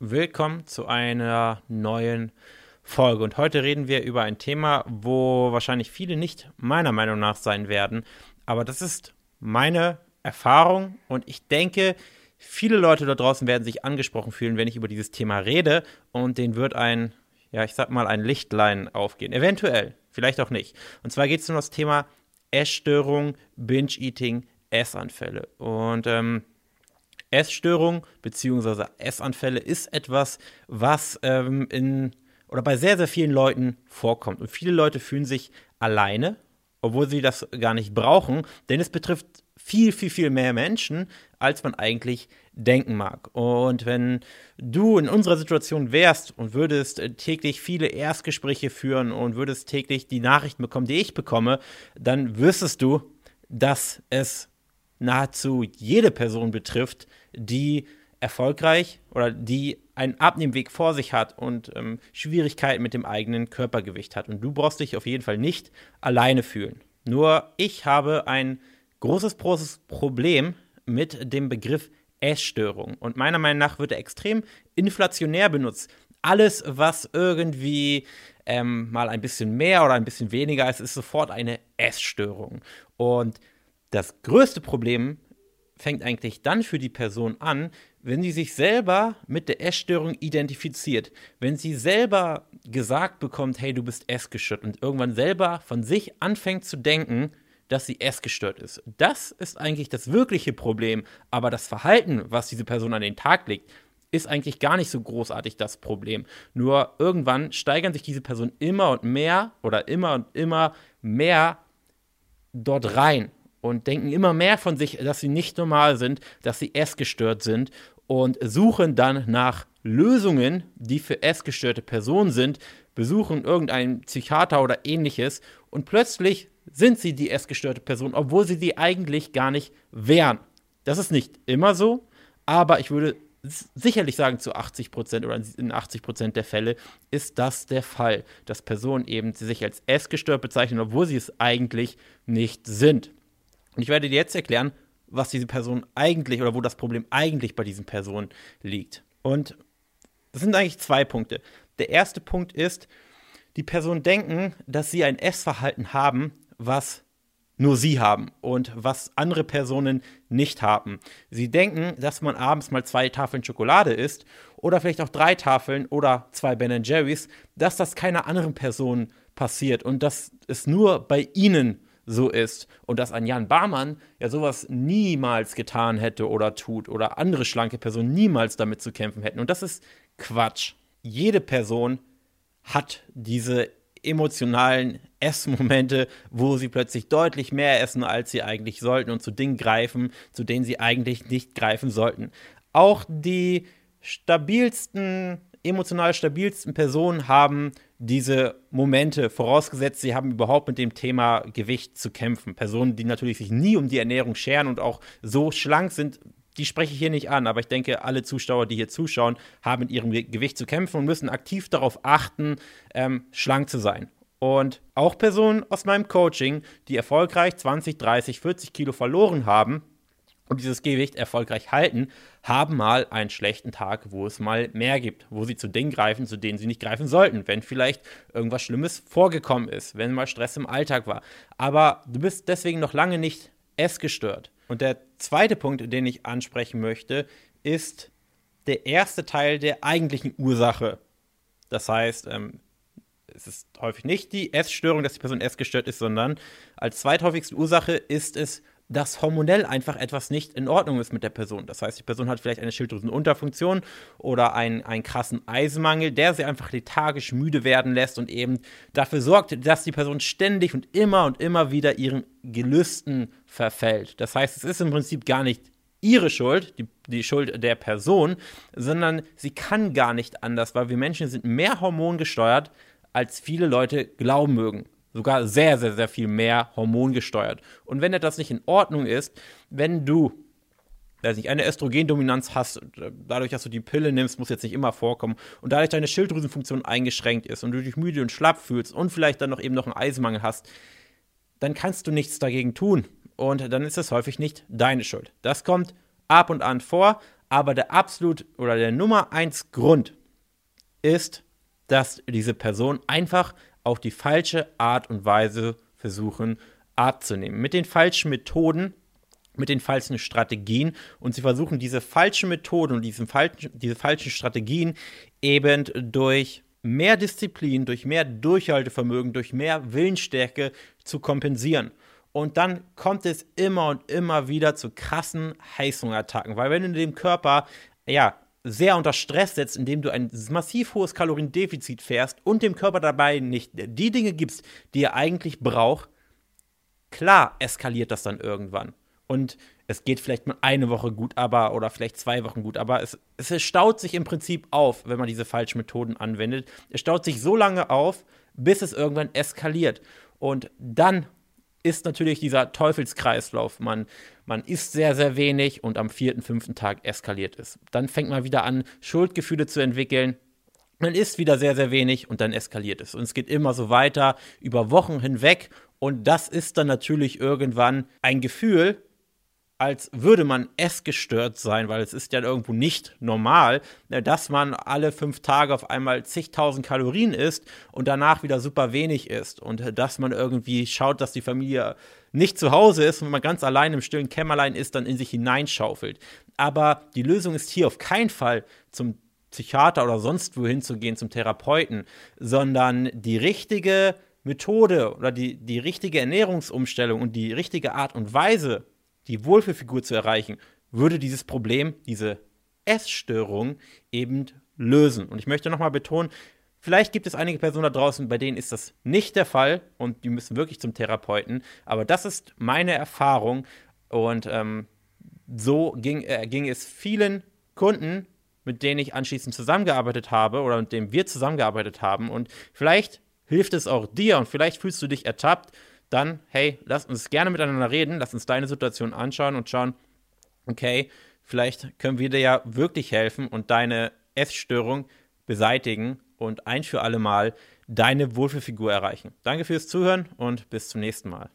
Willkommen zu einer neuen Folge. Und heute reden wir über ein Thema, wo wahrscheinlich viele nicht meiner Meinung nach sein werden. Aber das ist meine Erfahrung und ich denke, viele Leute da draußen werden sich angesprochen fühlen, wenn ich über dieses Thema rede. Und denen wird ein, ja, ich sag mal, ein Lichtlein aufgehen. Eventuell, vielleicht auch nicht. Und zwar geht es um das Thema Essstörung, Binge-Eating, Essanfälle. Und ähm, Essstörung bzw. Essanfälle ist etwas, was ähm, in oder bei sehr, sehr vielen Leuten vorkommt. Und viele Leute fühlen sich alleine, obwohl sie das gar nicht brauchen, denn es betrifft viel, viel, viel mehr Menschen, als man eigentlich denken mag. Und wenn du in unserer Situation wärst und würdest täglich viele Erstgespräche führen und würdest täglich die Nachrichten bekommen, die ich bekomme, dann wüsstest du, dass es nahezu jede Person betrifft, die erfolgreich oder die einen Abnehmweg vor sich hat und ähm, Schwierigkeiten mit dem eigenen Körpergewicht hat. Und du brauchst dich auf jeden Fall nicht alleine fühlen. Nur ich habe ein großes, großes Problem mit dem Begriff Essstörung. Und meiner Meinung nach wird er extrem inflationär benutzt. Alles, was irgendwie ähm, mal ein bisschen mehr oder ein bisschen weniger ist, ist sofort eine Essstörung. Und das größte Problem fängt eigentlich dann für die Person an, wenn sie sich selber mit der Essstörung identifiziert. Wenn sie selber gesagt bekommt, hey, du bist essgestört und irgendwann selber von sich anfängt zu denken, dass sie essgestört ist. Das ist eigentlich das wirkliche Problem. Aber das Verhalten, was diese Person an den Tag legt, ist eigentlich gar nicht so großartig das Problem. Nur irgendwann steigern sich diese Personen immer und mehr oder immer und immer mehr dort rein und denken immer mehr von sich, dass sie nicht normal sind, dass sie essgestört sind und suchen dann nach Lösungen, die für essgestörte Personen sind, besuchen irgendeinen Psychiater oder ähnliches und plötzlich sind sie die essgestörte Person, obwohl sie die eigentlich gar nicht wären. Das ist nicht immer so, aber ich würde sicherlich sagen, zu 80 Prozent oder in 80 Prozent der Fälle ist das der Fall, dass Personen eben sich als essgestört bezeichnen, obwohl sie es eigentlich nicht sind. Und ich werde dir jetzt erklären, was diese Person eigentlich oder wo das Problem eigentlich bei diesen Personen liegt. Und das sind eigentlich zwei Punkte. Der erste Punkt ist, die Personen denken, dass sie ein Essverhalten haben, was nur sie haben und was andere Personen nicht haben. Sie denken, dass man abends mal zwei Tafeln Schokolade isst oder vielleicht auch drei Tafeln oder zwei Ben Jerry's, dass das keiner anderen Person passiert und dass es nur bei ihnen so ist und dass ein Jan Barmann ja sowas niemals getan hätte oder tut oder andere schlanke Personen niemals damit zu kämpfen hätten. Und das ist Quatsch. Jede Person hat diese emotionalen Essmomente, wo sie plötzlich deutlich mehr essen, als sie eigentlich sollten und zu Dingen greifen, zu denen sie eigentlich nicht greifen sollten. Auch die stabilsten emotional stabilsten Personen haben diese Momente, vorausgesetzt, sie haben überhaupt mit dem Thema Gewicht zu kämpfen. Personen, die natürlich sich nie um die Ernährung scheren und auch so schlank sind, die spreche ich hier nicht an, aber ich denke, alle Zuschauer, die hier zuschauen, haben mit ihrem Gewicht zu kämpfen und müssen aktiv darauf achten, ähm, schlank zu sein. Und auch Personen aus meinem Coaching, die erfolgreich 20, 30, 40 Kilo verloren haben, und dieses Gewicht erfolgreich halten, haben mal einen schlechten Tag, wo es mal mehr gibt, wo sie zu Dingen greifen, zu denen sie nicht greifen sollten, wenn vielleicht irgendwas Schlimmes vorgekommen ist, wenn mal Stress im Alltag war. Aber du bist deswegen noch lange nicht essgestört. Und der zweite Punkt, den ich ansprechen möchte, ist der erste Teil der eigentlichen Ursache. Das heißt, ähm, es ist häufig nicht die Essstörung, dass die Person essgestört ist, sondern als zweithäufigste Ursache ist es dass hormonell einfach etwas nicht in Ordnung ist mit der Person. Das heißt, die Person hat vielleicht eine Schilddrüsenunterfunktion oder einen, einen krassen Eisenmangel, der sie einfach lethargisch müde werden lässt und eben dafür sorgt, dass die Person ständig und immer und immer wieder ihren Gelüsten verfällt. Das heißt, es ist im Prinzip gar nicht ihre Schuld, die, die Schuld der Person, sondern sie kann gar nicht anders, weil wir Menschen sind mehr hormongesteuert, als viele Leute glauben mögen sogar sehr, sehr, sehr viel mehr hormongesteuert. Und wenn etwas nicht in Ordnung ist, wenn du weiß nicht, eine Östrogendominanz hast, äh, dadurch, dass du die Pille nimmst, muss jetzt nicht immer vorkommen, und dadurch deine Schilddrüsenfunktion eingeschränkt ist und du dich müde und schlapp fühlst und vielleicht dann noch eben noch einen Eisenmangel hast, dann kannst du nichts dagegen tun. Und dann ist es häufig nicht deine Schuld. Das kommt ab und an vor, Aber der absolut oder der Nummer eins Grund ist, dass diese Person einfach auf die falsche Art und Weise versuchen abzunehmen. Mit den falschen Methoden, mit den falschen Strategien und sie versuchen diese falschen Methoden und diesen falschen, diese falschen Strategien eben durch mehr Disziplin, durch mehr Durchhaltevermögen, durch mehr Willensstärke zu kompensieren. Und dann kommt es immer und immer wieder zu krassen Heißhungerattacken, weil wenn du dem Körper ja sehr unter Stress setzt, indem du ein massiv hohes Kaloriendefizit fährst und dem Körper dabei nicht die Dinge gibst, die er eigentlich braucht, klar eskaliert das dann irgendwann. Und es geht vielleicht mal eine Woche gut, aber oder vielleicht zwei Wochen gut, aber es, es staut sich im Prinzip auf, wenn man diese falschen Methoden anwendet. Es staut sich so lange auf, bis es irgendwann eskaliert. Und dann ist natürlich dieser Teufelskreislauf. Man, man isst sehr, sehr wenig und am vierten, fünften Tag eskaliert es. Dann fängt man wieder an, Schuldgefühle zu entwickeln. Man isst wieder sehr, sehr wenig und dann eskaliert es. Und es geht immer so weiter über Wochen hinweg. Und das ist dann natürlich irgendwann ein Gefühl, als würde man essgestört sein, weil es ist ja irgendwo nicht normal, äh, dass man alle fünf Tage auf einmal zigtausend Kalorien isst und danach wieder super wenig isst und äh, dass man irgendwie schaut, dass die Familie nicht zu Hause ist und man ganz allein im stillen Kämmerlein ist, dann in sich hineinschaufelt. Aber die Lösung ist hier auf keinen Fall zum Psychiater oder sonst wohin zu gehen, zum Therapeuten, sondern die richtige Methode oder die, die richtige Ernährungsumstellung und die richtige Art und Weise, die Wohlfühlfigur zu erreichen, würde dieses Problem, diese Essstörung eben lösen. Und ich möchte nochmal betonen, vielleicht gibt es einige Personen da draußen, bei denen ist das nicht der Fall und die müssen wirklich zum Therapeuten. Aber das ist meine Erfahrung und ähm, so ging, äh, ging es vielen Kunden, mit denen ich anschließend zusammengearbeitet habe oder mit denen wir zusammengearbeitet haben. Und vielleicht hilft es auch dir und vielleicht fühlst du dich ertappt dann, hey, lass uns gerne miteinander reden, lass uns deine Situation anschauen und schauen, okay, vielleicht können wir dir ja wirklich helfen und deine Essstörung beseitigen und ein für alle Mal deine Wohlfühlfigur erreichen. Danke fürs Zuhören und bis zum nächsten Mal.